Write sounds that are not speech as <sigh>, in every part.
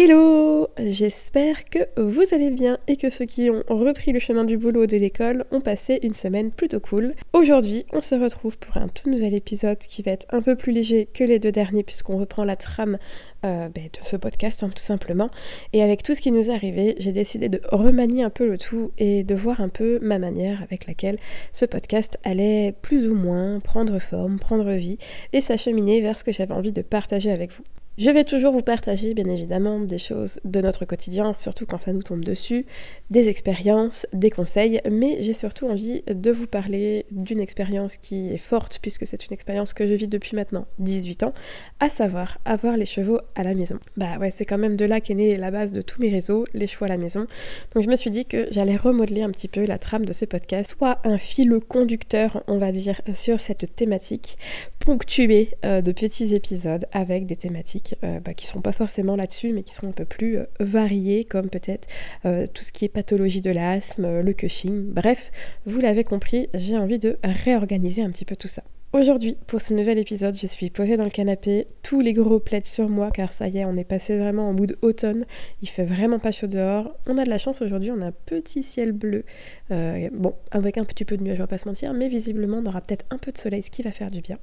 Hello J'espère que vous allez bien et que ceux qui ont repris le chemin du boulot de l'école ont passé une semaine plutôt cool. Aujourd'hui, on se retrouve pour un tout nouvel épisode qui va être un peu plus léger que les deux derniers puisqu'on reprend la trame euh, ben, de ce podcast hein, tout simplement. Et avec tout ce qui nous est arrivé, j'ai décidé de remanier un peu le tout et de voir un peu ma manière avec laquelle ce podcast allait plus ou moins prendre forme, prendre vie et s'acheminer vers ce que j'avais envie de partager avec vous. Je vais toujours vous partager bien évidemment des choses de notre quotidien, surtout quand ça nous tombe dessus, des expériences, des conseils, mais j'ai surtout envie de vous parler d'une expérience qui est forte puisque c'est une expérience que je vis depuis maintenant 18 ans, à savoir avoir les chevaux à la maison. Bah ouais, c'est quand même de là qu'est née la base de tous mes réseaux, les chevaux à la maison. Donc je me suis dit que j'allais remodeler un petit peu la trame de ce podcast, soit un fil conducteur, on va dire, sur cette thématique, ponctué euh, de petits épisodes avec des thématiques euh, bah, qui sont pas forcément là-dessus, mais qui sont un peu plus euh, variés, comme peut-être euh, tout ce qui est pathologie de l'asthme, le cushing. Bref, vous l'avez compris, j'ai envie de réorganiser un petit peu tout ça. Aujourd'hui, pour ce nouvel épisode, je suis posée dans le canapé, tous les gros plaids sur moi, car ça y est, on est passé vraiment en mood automne, il fait vraiment pas chaud dehors. On a de la chance aujourd'hui, on a un petit ciel bleu, bon, avec un petit peu de nuages, on va pas se mentir, mais visiblement on aura peut-être un peu de soleil, ce qui va faire du bien.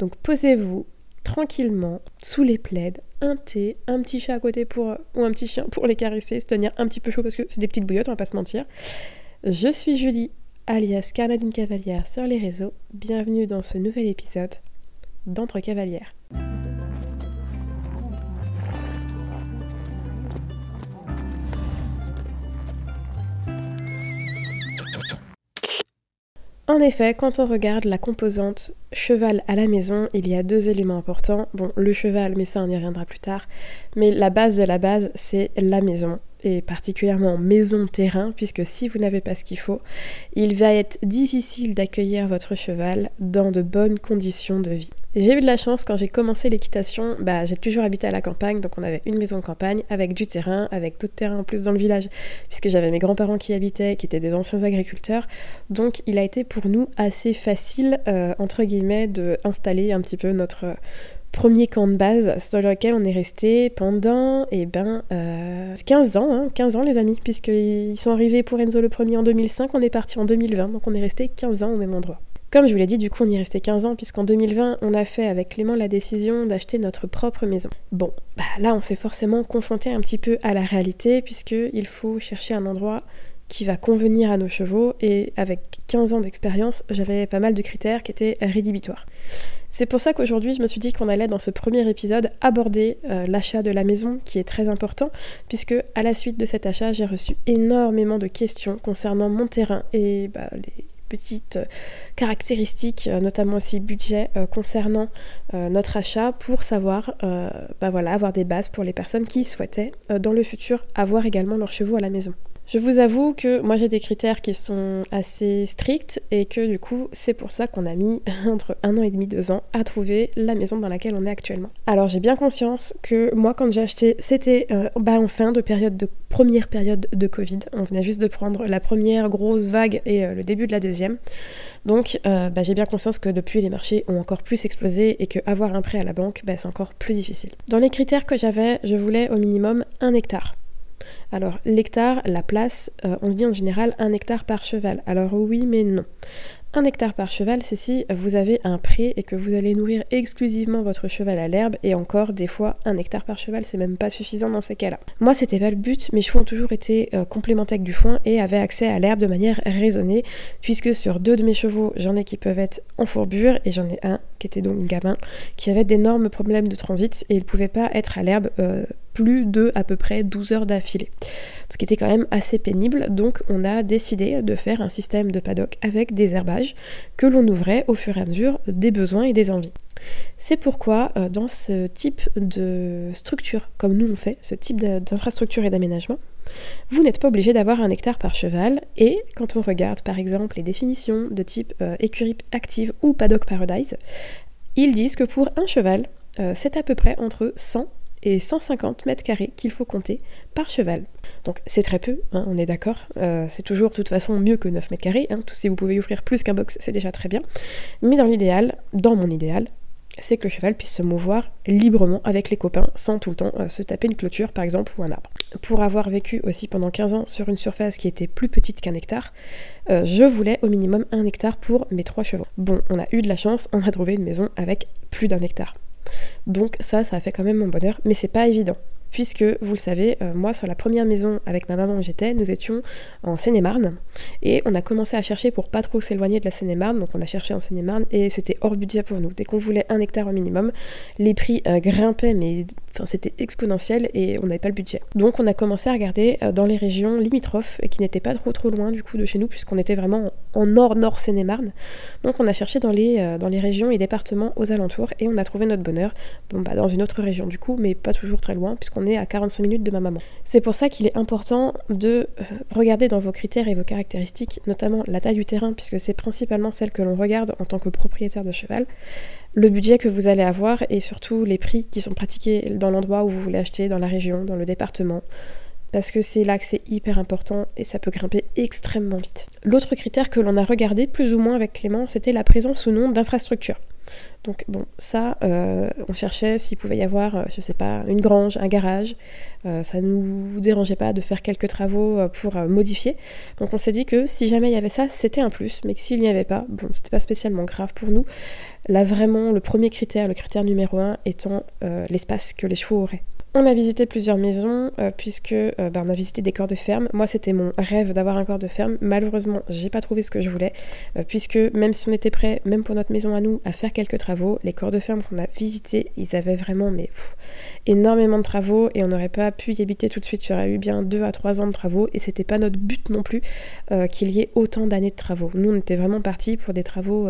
Donc posez-vous, tranquillement, sous les plaides, un thé, un petit chat à côté pour, ou un petit chien pour les caresser, se tenir un petit peu chaud parce que c'est des petites bouillottes, on va pas se mentir. Je suis Julie, alias Carnadine Cavalière sur les réseaux. Bienvenue dans ce nouvel épisode d'Entre Cavalières. En effet, quand on regarde la composante cheval à la maison, il y a deux éléments importants. Bon, le cheval, mais ça on y reviendra plus tard. Mais la base de la base, c'est la maison et particulièrement maison-terrain, puisque si vous n'avez pas ce qu'il faut, il va être difficile d'accueillir votre cheval dans de bonnes conditions de vie. J'ai eu de la chance quand j'ai commencé l'équitation, bah, j'ai toujours habité à la campagne, donc on avait une maison de campagne avec du terrain, avec d'autres terrains en plus dans le village, puisque j'avais mes grands-parents qui habitaient, qui étaient des anciens agriculteurs. Donc il a été pour nous assez facile, euh, entre guillemets, d'installer un petit peu notre premier camp de base dans lequel on est resté pendant eh ben, 15 euh, ans, 15 hein, ans les amis, puisqu'ils sont arrivés pour Enzo le premier en 2005, on est parti en 2020, donc on est resté 15 ans au même endroit. Comme je vous l'ai dit, du coup, on y est resté 15 ans, puisqu'en 2020, on a fait avec Clément la décision d'acheter notre propre maison. Bon, bah là, on s'est forcément confronté un petit peu à la réalité, puisqu'il faut chercher un endroit qui va convenir à nos chevaux, et avec 15 ans d'expérience, j'avais pas mal de critères qui étaient rédhibitoires. C'est pour ça qu'aujourd'hui, je me suis dit qu'on allait dans ce premier épisode aborder euh, l'achat de la maison, qui est très important, puisque à la suite de cet achat, j'ai reçu énormément de questions concernant mon terrain et bah, les petites euh, caractéristiques, euh, notamment aussi budget, concernant notre achat, pour savoir, bah, avoir des bases pour les personnes qui souhaitaient dans le futur avoir également leurs chevaux à la maison. Je vous avoue que moi j'ai des critères qui sont assez stricts et que du coup c'est pour ça qu'on a mis <laughs> entre un an et demi, deux ans à trouver la maison dans laquelle on est actuellement. Alors j'ai bien conscience que moi quand j'ai acheté c'était euh, bah, en fin de période de première période de Covid. On venait juste de prendre la première grosse vague et euh, le début de la deuxième. Donc euh, bah, j'ai bien conscience que depuis les marchés ont encore plus explosé et que avoir un prêt à la banque bah, c'est encore plus difficile. Dans les critères que j'avais, je voulais au minimum un hectare. Alors, l'hectare, la place, euh, on se dit en général un hectare par cheval. Alors oui, mais non. Un hectare par cheval, c'est si vous avez un pré et que vous allez nourrir exclusivement votre cheval à l'herbe, et encore, des fois, un hectare par cheval, c'est même pas suffisant dans ces cas-là. Moi, c'était pas le but, mes chevaux ont toujours été euh, complémentaires avec du foin et avaient accès à l'herbe de manière raisonnée, puisque sur deux de mes chevaux, j'en ai qui peuvent être en fourbure, et j'en ai un qui était donc gamin, qui avait d'énormes problèmes de transit, et il pouvait pas être à l'herbe euh, plus de à peu près 12 heures d'affilée. Ce qui était quand même assez pénible, donc on a décidé de faire un système de paddock avec des herbages que l'on ouvrait au fur et à mesure des besoins et des envies. C'est pourquoi euh, dans ce type de structure, comme nous on fait, ce type d'infrastructure et d'aménagement, vous n'êtes pas obligé d'avoir un hectare par cheval et quand on regarde par exemple les définitions de type euh, écurie active ou paddock paradise, ils disent que pour un cheval, euh, c'est à peu près entre 100 et 150 mètres carrés qu'il faut compter par cheval. Donc c'est très peu, hein, on est d'accord. Euh, c'est toujours de toute façon mieux que 9 mètres carrés. Hein. si vous pouvez offrir plus qu'un box, c'est déjà très bien. Mais dans l'idéal, dans mon idéal, c'est que le cheval puisse se mouvoir librement avec les copains sans tout le temps euh, se taper une clôture par exemple ou un arbre. Pour avoir vécu aussi pendant 15 ans sur une surface qui était plus petite qu'un hectare, euh, je voulais au minimum un hectare pour mes trois chevaux. Bon, on a eu de la chance, on a trouvé une maison avec plus d'un hectare. Donc ça, ça a fait quand même mon bonheur, mais c'est pas évident puisque vous le savez, euh, moi sur la première maison avec ma maman où j'étais, nous étions en Seine-et-Marne et on a commencé à chercher pour pas trop s'éloigner de la Seine-et-Marne, donc on a cherché en Seine-et-Marne et c'était hors budget pour nous. Dès qu'on voulait un hectare au minimum, les prix euh, grimpaient mais c'était exponentiel et on n'avait pas le budget. Donc on a commencé à regarder euh, dans les régions limitrophes et qui n'étaient pas trop trop loin du coup de chez nous puisqu'on était vraiment en nord-nord Seine-et-Marne. Donc on a cherché dans les, régions et départements aux alentours et on a trouvé notre bonheur. Bon bah dans une autre région du coup, mais pas toujours très loin puisqu'on à 45 minutes de ma maman. C'est pour ça qu'il est important de euh, regarder dans vos critères et vos caractéristiques, notamment la taille du terrain, puisque c'est principalement celle que l'on regarde en tant que propriétaire de cheval, le budget que vous allez avoir et surtout les prix qui sont pratiqués dans l'endroit où vous voulez acheter, dans la région, dans le département parce que c'est là que c'est hyper important et ça peut grimper extrêmement vite. L'autre critère que l'on a regardé plus ou moins avec Clément, c'était la présence ou non d'infrastructures. Donc bon, ça, euh, on cherchait s'il pouvait y avoir, euh, je sais pas, une grange, un garage. Euh, ça nous dérangeait pas de faire quelques travaux pour modifier. Donc on s'est dit que si jamais il y avait ça, c'était un plus, mais que s'il n'y avait pas, bon, c'était pas spécialement grave pour nous. Là vraiment, le premier critère, le critère numéro un, étant l'espace que les chevaux auraient. On a visité plusieurs maisons euh, puisque euh, bah, on a visité des corps de ferme. Moi, c'était mon rêve d'avoir un corps de ferme. Malheureusement, j'ai pas trouvé ce que je voulais euh, puisque même si on était prêt, même pour notre maison à nous, à faire quelques travaux, les corps de ferme qu'on a visités, ils avaient vraiment mais énormément de travaux et on n'aurait pas pu y habiter tout de suite. Il y aurait eu bien deux à trois ans de travaux et c'était pas notre but non plus qu'il y ait autant d'années de travaux. Nous, on était vraiment partis pour des travaux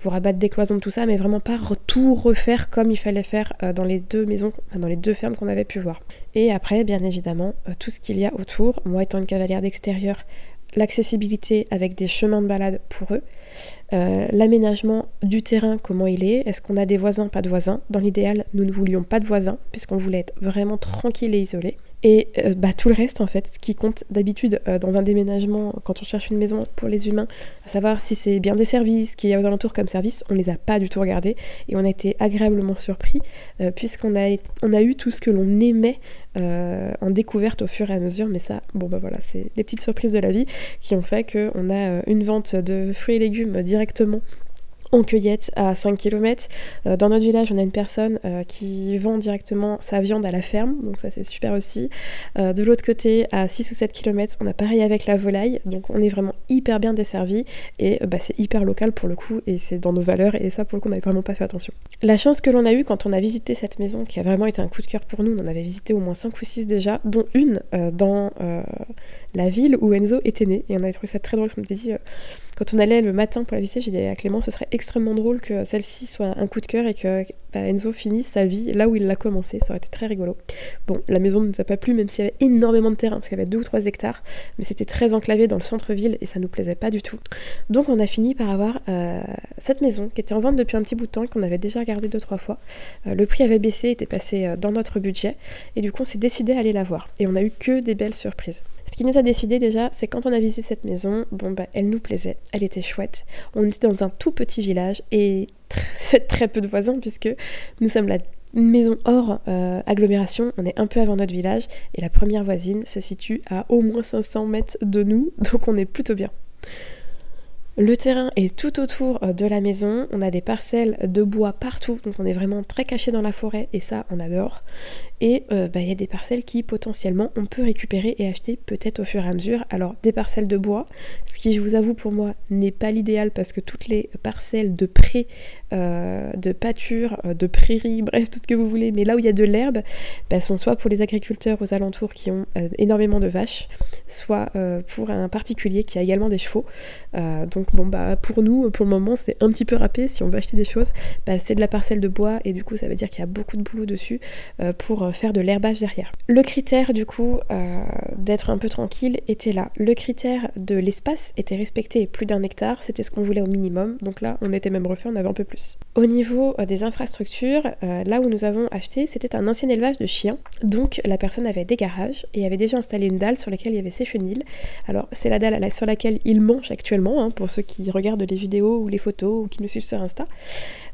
pour abattre des cloisons, tout ça, mais vraiment pas tout refaire comme il fallait faire dans les deux maisons, dans les deux qu'on avait pu voir. Et après, bien évidemment, euh, tout ce qu'il y a autour, moi étant une cavalière d'extérieur, l'accessibilité avec des chemins de balade pour eux, euh, l'aménagement du terrain, comment il est, est-ce qu'on a des voisins, pas de voisins? Dans l'idéal, nous ne voulions pas de voisins, puisqu'on voulait être vraiment tranquille et isolé. Et euh, bah, tout le reste, en fait, ce qui compte d'habitude euh, dans un déménagement, quand on cherche une maison pour les humains, à savoir si c'est bien des services, qu'il y a aux alentours comme service, on les a pas du tout regardés et on a été agréablement surpris euh, puisqu'on a, on a eu tout ce que l'on aimait en découverte au fur et à mesure. Mais ça, bon bah voilà, c'est les petites surprises de la vie qui ont fait qu'on a une vente de fruits et légumes directement en cueillette à 5 km. Euh, dans notre village, on a une personne euh, qui vend directement sa viande à la ferme, donc ça c'est super aussi. Euh, de l'autre côté, à 6 ou 7 km, on a pareil avec la volaille, donc on est vraiment hyper bien desservi et bah, c'est hyper local pour le coup et c'est dans nos valeurs et ça pour le coup on n'avait vraiment pas fait attention. La chance que l'on a eue quand on a visité cette maison, qui a vraiment été un coup de cœur pour nous, on en avait visité au moins 5 ou 6 déjà, dont une dans la ville où Enzo était né et on avait trouvé ça très drôle, on s'était dit quand on allait le matin pour la visiter, j'ai dit à Clément, ce serait extrêmement drôle que celle-ci soit un coup de cœur et que bah, Enzo finisse sa vie là où il l'a commencé. Ça aurait été très rigolo. Bon, la maison ne nous a pas plu, même s'il y avait énormément de terrain, parce qu'il y avait 2 ou 3 hectares, mais c'était très enclavé dans le centre-ville et ça nous plaisait pas du tout. Donc on a fini par avoir euh, cette maison qui était en vente depuis un petit bout de temps et qu'on avait déjà regardé deux trois fois. Euh, le prix avait baissé, était passé euh, dans notre budget et du coup on s'est décidé à aller la voir. Et on a eu que des belles surprises. Ce qui nous a décidé déjà, c'est quand on a visité cette maison, bon bah elle nous plaisait, elle était chouette. On était dans un tout petit village et très, <laughs> très peu de voisins puisque nous sommes la maison hors euh, agglomération, on est un peu avant notre village et la première voisine se situe à au moins 500 mètres de nous, <laughs> donc on est plutôt bien. Le terrain est tout autour euh, de la maison, on a des parcelles de bois partout, donc on est vraiment très caché dans la forêt et ça on adore. Et euh, bah, il y a des parcelles qui potentiellement on peut récupérer et acheter peut-être au fur et à mesure. Alors des parcelles de bois, ce qui je vous avoue pour moi n'est pas l'idéal parce que toutes les parcelles de prés, euh, de pâture, euh, de prairies, <laughs> bref tout ce que vous voulez, mais là où il y a de l'herbe, bah, sont soit pour les agriculteurs aux alentours qui ont énormément de vaches, soit pour un particulier qui a également des chevaux. donc bon bah pour nous, pour le moment c'est un petit peu râpé. Si on veut acheter des choses, bah, c'est de la parcelle de bois et du coup ça veut dire qu'il y a beaucoup de boulot dessus pour faire de l'herbage derrière. Le critère du coup euh, d'être un peu tranquille était là. Le critère de l'espace était respecté, plus d'un hectare, c'était ce qu'on voulait au minimum, donc là on était même refait, on avait un peu plus. Au niveau euh, des infrastructures, euh, là où nous avons acheté, c'était un ancien élevage de chiens, donc la personne avait des garages et avait déjà installé une dalle sur laquelle il y avait ses chenilles. Alors c'est la dalle sur laquelle il mange actuellement, hein, pour ceux qui regardent les vidéos ou les photos ou qui nous suivent sur Insta.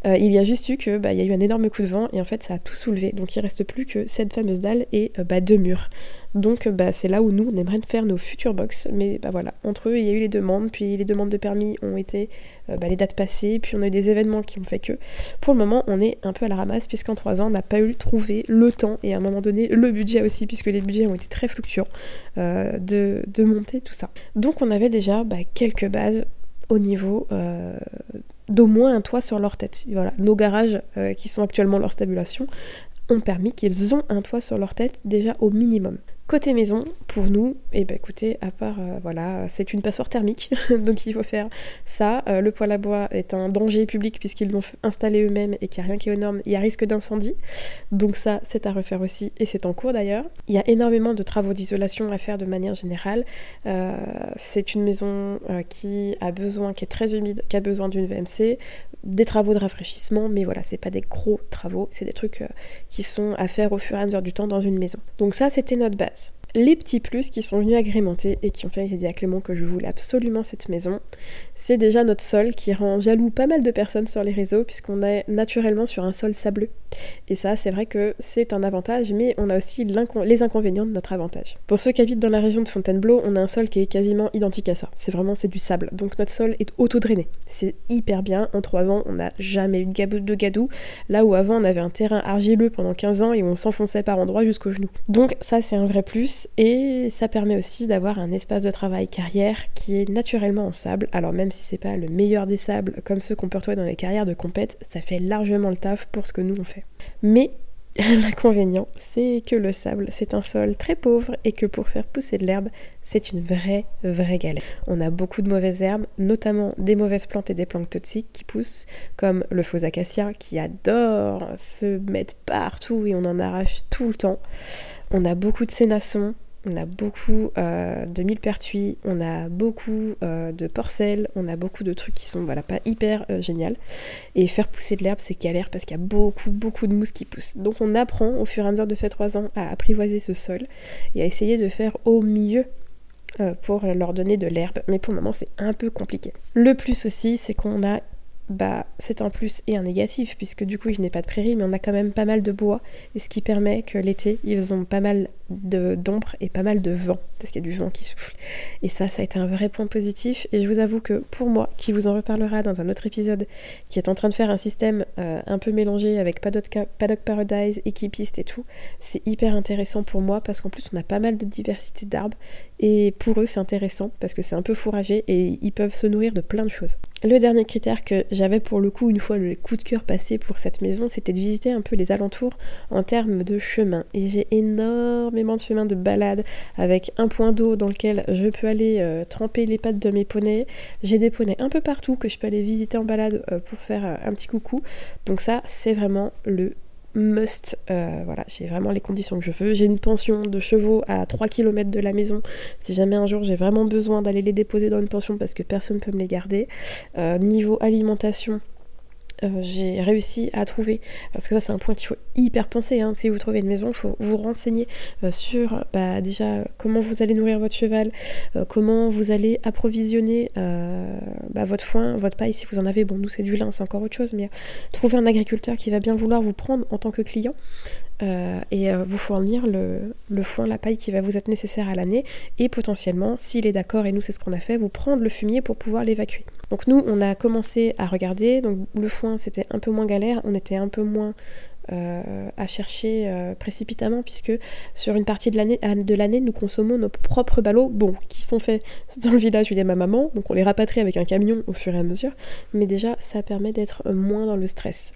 Il y a juste eu que bah, il y a eu un énorme coup de vent et en fait ça a tout soulevé. Donc il reste plus que cette fameuse dalle et bah, deux murs. Donc bah, c'est là où nous on aimerait faire nos futures box. Mais bah voilà, entre eux il y a eu les demandes, puis les demandes de permis ont été bah, les dates passées, puis on a eu des événements qui ont fait que pour le moment on est un peu à la ramasse puisqu'en trois ans on n'a pas eu trouvé le temps et à un moment donné le budget aussi puisque les budgets ont été très fluctuants de, monter tout ça. Donc on avait déjà quelques bases au niveau euh, d'au moins un toit sur leur tête. Voilà, nos garages euh, qui sont actuellement leur stabulation ont permis qu'ils ont un toit sur leur tête déjà au minimum. Côté maison, pour nous, et eh ben écoutez, à part, euh, voilà, c'est une passoire thermique, <laughs> donc il faut faire ça. Euh, le poêle à bois est un danger public puisqu'ils l'ont installé eux-mêmes et qu'il n'y a rien qui est aux normes, il y a risque d'incendie. Donc ça, c'est à refaire aussi, et c'est en cours d'ailleurs. Il y a énormément de travaux d'isolation à faire de manière générale. Euh, c'est une maison qui a besoin, qui est très humide, qui a besoin d'une VMC, des travaux de rafraîchissement, mais voilà, c'est pas des gros travaux, c'est des trucs qui sont à faire au fur et à mesure du temps dans une maison. Donc ça, c'était notre base les petits plus qui sont venus agrémenter et qui ont fait que j'ai à Clément que je voulais absolument cette maison, c'est déjà notre sol qui rend jaloux pas mal de personnes sur les réseaux puisqu'on est naturellement sur un sol sableux. Et ça, c'est vrai que c'est un avantage, mais on a aussi les inconvénients de notre avantage. Pour ceux qui habitent dans la région de Fontainebleau, on a un sol qui est quasiment identique à ça. C'est vraiment c'est du sable. Donc notre sol est auto-drainé. C'est hyper bien. En 3 ans, on n'a jamais eu de gadou. Là où avant, on avait un terrain argileux pendant 15 ans et on s'enfonçait par endroits jusqu'aux genoux. Donc ça, c'est un vrai plus et ça permet aussi d'avoir un espace de travail carrière qui est naturellement en sable. Alors même si c'est pas le meilleur des sables comme ceux qu'on peut retrouver dans les carrières de compète, ça fait largement le taf pour ce que nous on fait. Mais <laughs> L'inconvénient, c'est que le sable, c'est un sol très pauvre et que pour faire pousser de l'herbe, c'est une vraie, vraie galère. On a beaucoup de mauvaises herbes, notamment des mauvaises plantes et des plantes toxiques qui poussent, comme le faux acacia qui adore se mettre partout et on en arrache tout le temps. On a beaucoup de sénassons, on a beaucoup euh, de millepertuis, on a beaucoup euh, de porcelles, on a beaucoup de trucs qui sont voilà, pas hyper euh, génial. Et faire pousser de l'herbe, c'est galère parce qu'il y a beaucoup, beaucoup de mousse qui pousse. Donc on apprend au fur et à mesure de ces trois ans à apprivoiser ce sol et à essayer de faire au mieux pour leur donner de l'herbe. Mais pour le moment, c'est un peu compliqué. Le plus aussi, c'est qu'on a bah, c'est un plus et un négatif, puisque du coup, je n'ai pas de prairie, mais on a quand même pas mal de bois, et ce qui permet que l'été, ils ont pas mal d'ombre et pas mal de vent, parce qu'il y a du vent qui souffle. Et ça, ça a été un vrai point positif, et je vous avoue que pour moi, qui vous en reparlera dans un autre épisode, qui est en train de faire un système euh, un peu mélangé avec Paddock, Paddock Paradise, équipiste et tout, c'est hyper intéressant pour moi, parce qu'en plus, on a pas mal de diversité d'arbres, et pour eux, c'est intéressant, parce que c'est un peu fourragé, et ils peuvent se nourrir de plein de choses. Le dernier critère que j'avais pour le coup, une fois le coup de cœur passé pour cette maison, c'était de visiter un peu les alentours en termes de chemin. Et j'ai énormément de chemins de balade avec un point d'eau dans lequel je peux aller euh, tremper les pattes de mes poneys. J'ai des poneys un peu partout que je peux aller visiter en balade euh, pour faire euh, un petit coucou. Donc ça, c'est vraiment le must. Euh, voilà, j'ai vraiment les conditions que je veux. J'ai une pension de chevaux à 3 km de la maison. Si jamais un jour j'ai vraiment besoin d'aller les déposer dans une pension parce que personne ne peut me les garder. Euh, niveau alimentation, euh, j'ai réussi à trouver, parce que ça c'est un point qu'il faut hyper penser, hein. si vous trouvez une maison, il faut vous renseigner euh, sur bah, déjà comment vous allez nourrir votre cheval, euh, comment vous allez approvisionner bah, votre foin, votre paille si vous en avez, bon nous c'est du lin, c'est encore autre chose, mais trouver un agriculteur qui va bien vouloir vous prendre en tant que client, euh, et euh, vous fournir le, foin, la paille qui va vous être nécessaire à l'année et potentiellement, s'il est d'accord, et nous c'est ce qu'on a fait, vous prendre le fumier pour pouvoir l'évacuer. Donc nous, on a commencé à regarder, donc le foin c'était un peu moins galère, on était un peu moins euh, à chercher euh, précipitamment puisque sur une partie de l'année, nous consommons nos propres ballots, bon, qui sont faits <laughs> dans le village où il y a ma maman, donc on les rapatrie avec un camion au fur et à mesure, mais déjà ça permet d'être moins dans le stress.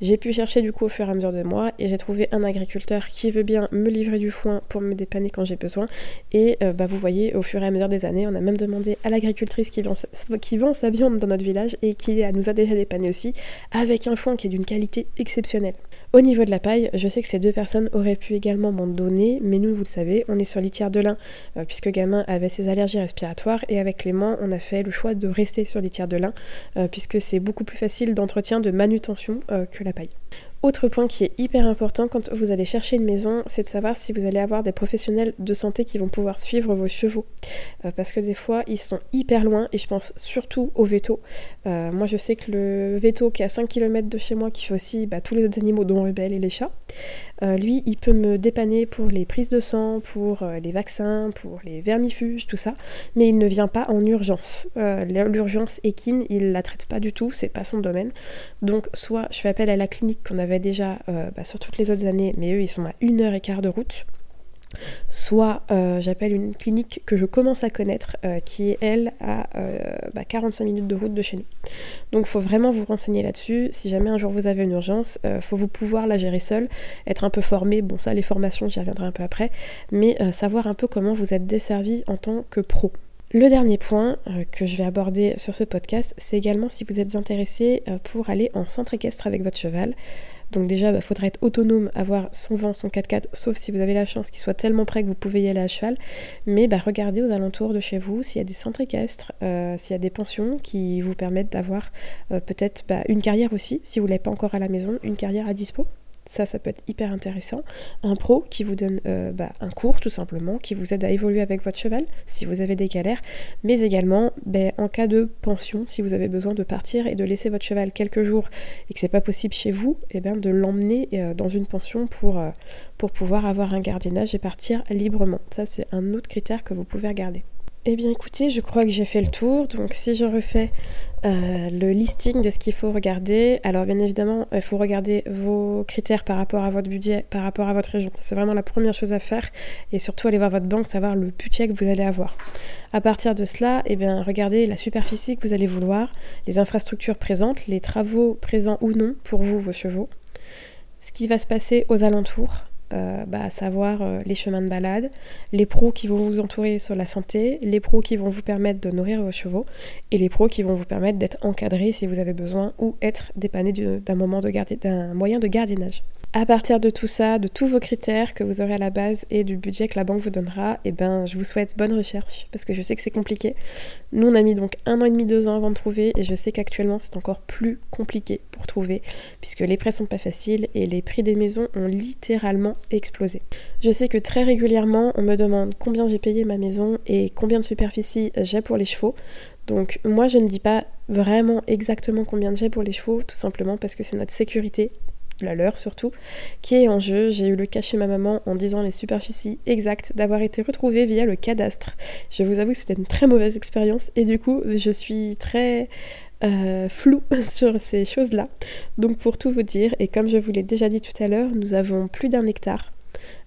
J'ai pu chercher du coup au fur et à mesure de moi et j'ai trouvé un agriculteur qui veut bien me livrer du foin pour me dépanner quand j'ai besoin et euh, bah, vous voyez au fur et à mesure des années on a même demandé à l'agricultrice qui vend, sa viande dans notre village et qui nous a déjà dépanné aussi avec un foin qui est d'une qualité exceptionnelle. Au niveau de la paille, je sais que ces deux personnes auraient pu également m'en donner, mais nous, vous le savez, on est sur litière de lin, euh, puisque Gamin avait ses allergies respiratoires, et avec Clément, on a fait le choix de rester sur litière de lin, euh, puisque c'est beaucoup plus facile d'entretien, de manutention que la paille. Autre point qui est hyper important quand vous allez chercher une maison, c'est de savoir si vous allez avoir des professionnels de santé qui vont pouvoir suivre vos chevaux. Euh, parce que des fois, ils sont hyper loin et je pense surtout au veto. Euh, moi, je sais que le veto qui est à 5 km de chez moi, qui fait aussi bah, tous les autres animaux, dont Rebelle et les chats, euh, lui, il peut me dépanner pour les prises de sang, pour les vaccins, pour les vermifuges, tout ça. Mais il ne vient pas en urgence. L'urgence équine, il la traite pas du tout, c'est pas son domaine. Donc, soit je fais appel à la clinique qu'on avait déjà bah, sur toutes les autres années, mais eux, ils sont à une heure et quart de route soit euh, j'appelle une clinique que je commence à connaître, euh, qui est elle à 45 euh, bah, minutes de route de chez nous. Donc faut vraiment vous renseigner là-dessus. Si jamais un jour vous avez une urgence, faut vous pouvoir la gérer seul, être un peu formé. Bon ça les formations j'y reviendrai un peu après, mais savoir un peu comment vous êtes desservi en tant que pro. Le dernier point que je vais aborder sur ce podcast, c'est également si vous êtes intéressé pour aller en centre équestre avec votre cheval. Donc déjà, il bah, être autonome, avoir son vent, son 4x4, sauf si vous avez la chance qu'il soit tellement près que vous pouvez y aller à cheval. Mais bah, regardez aux alentours de chez vous s'il y a des centres équestres, euh, s'il y a des pensions qui vous permettent d'avoir euh, peut-être bah, une carrière aussi, si vous ne l'avez pas encore à la maison, une carrière à dispo. Ça, ça peut être hyper intéressant. Un pro qui vous donne euh, bah, un cours tout simplement, qui vous aide à évoluer avec votre cheval si vous avez des galères, mais également ben, en cas de pension, si vous avez besoin de partir et de laisser votre cheval quelques jours et que c'est pas possible chez vous, et eh bien de l'emmener euh, dans une pension pour, euh, pour pouvoir avoir un gardiennage et partir librement. Ça, c'est un autre critère que vous pouvez regarder. Eh bien écoutez, je crois que j'ai fait le tour. Donc si je refais euh, le listing de ce qu'il faut regarder, alors bien évidemment, il faut regarder vos critères par rapport à votre budget, par rapport à votre région. C'est vraiment la première chose à faire. Et surtout aller voir votre banque, savoir le budget que vous allez avoir. À partir de cela, eh bien, regardez la superficie que vous allez vouloir, les infrastructures présentes, les travaux présents ou non pour vous, vos chevaux. Ce qui va se passer aux alentours, euh, bah, à savoir euh, les chemins de balade, les pros qui vont vous entourer sur la santé, les pros qui vont vous permettre de nourrir vos chevaux, et les pros qui vont vous permettre d'être encadrés si vous avez besoin ou être dépanné d'un moment de d'un moyen de gardiennage. À partir de tout ça, de tous vos critères que vous aurez à la base et du budget que la banque vous donnera, eh ben, je vous souhaite bonne recherche parce que je sais que c'est compliqué. Nous, on a mis donc un an et demi, deux ans avant de trouver et je sais qu'actuellement c'est encore plus compliqué pour trouver puisque les prêts sont pas faciles et les prix des maisons ont littéralement explosé. Je sais que très régulièrement, on me demande combien j'ai payé ma maison et combien de superficie j'ai pour les chevaux. Donc moi je ne dis pas vraiment exactement combien j'ai pour les chevaux, tout simplement parce que c'est notre sécurité la leur surtout, qui est en jeu. J'ai eu le cas chez ma maman en disant les superficies exactes d'avoir été retrouvées via le cadastre. Je vous avoue que c'était une très mauvaise expérience et du coup je suis très euh, floue <laughs> sur ces choses-là. Donc pour tout vous dire, et comme je vous l'ai déjà dit tout à l'heure, nous avons plus d'un hectare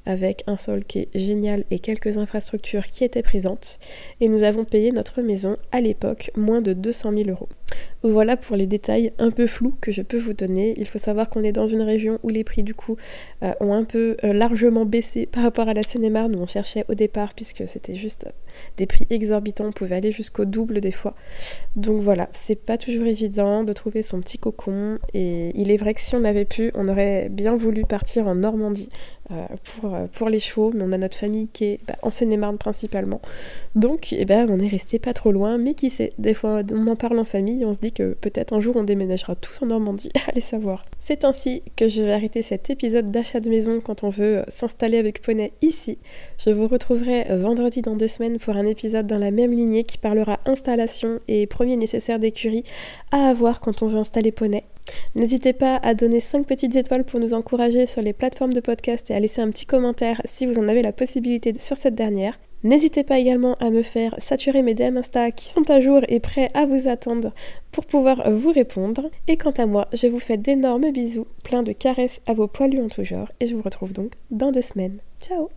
avec un sol qui est génial et quelques infrastructures qui étaient présentes. Et nous avons payé notre maison à l'époque moins de 200 000 euros. Voilà pour les détails un peu flous que je peux vous donner. Il faut savoir qu'on est dans une région où les prix du coup euh, ont un peu euh, largement baissé <laughs> par rapport à la Seine-et-Marne où on cherchait au départ puisque c'était juste des prix exorbitants, on pouvait aller jusqu'au double des fois. Donc voilà, c'est pas toujours évident de trouver son petit cocon et il est vrai que si on avait pu, on aurait bien voulu partir en Normandie euh, pour, pour, les chevaux, mais on a notre famille qui est bah, en Seine-et-Marne principalement. Donc eh ben, on est resté pas trop loin, mais qui sait, des fois on en parle en famille, on se dit que peut-être un jour on déménagera tous en Normandie, <laughs> allez savoir. C'est ainsi que je vais arrêter cet épisode d'achat de maison quand on veut euh, s'installer avec Poney ici. Je vous retrouverai euh, vendredi dans deux semaines pour un épisode dans la même lignée qui parlera installation et premiers nécessaires d'écurie à avoir quand on veut installer Poney. N'hésitez pas à donner 5 petites étoiles pour nous encourager sur les plateformes de podcast et à laisser un petit commentaire si vous en avez la possibilité sur cette dernière. N'hésitez pas également à me faire saturer mes DM Insta qui sont à jour et prêts à vous attendre pour pouvoir vous répondre. Et quant à moi, je vous fais d'énormes bisous, plein de caresses à vos poilus en tout genre et je vous retrouve donc dans deux semaines. Ciao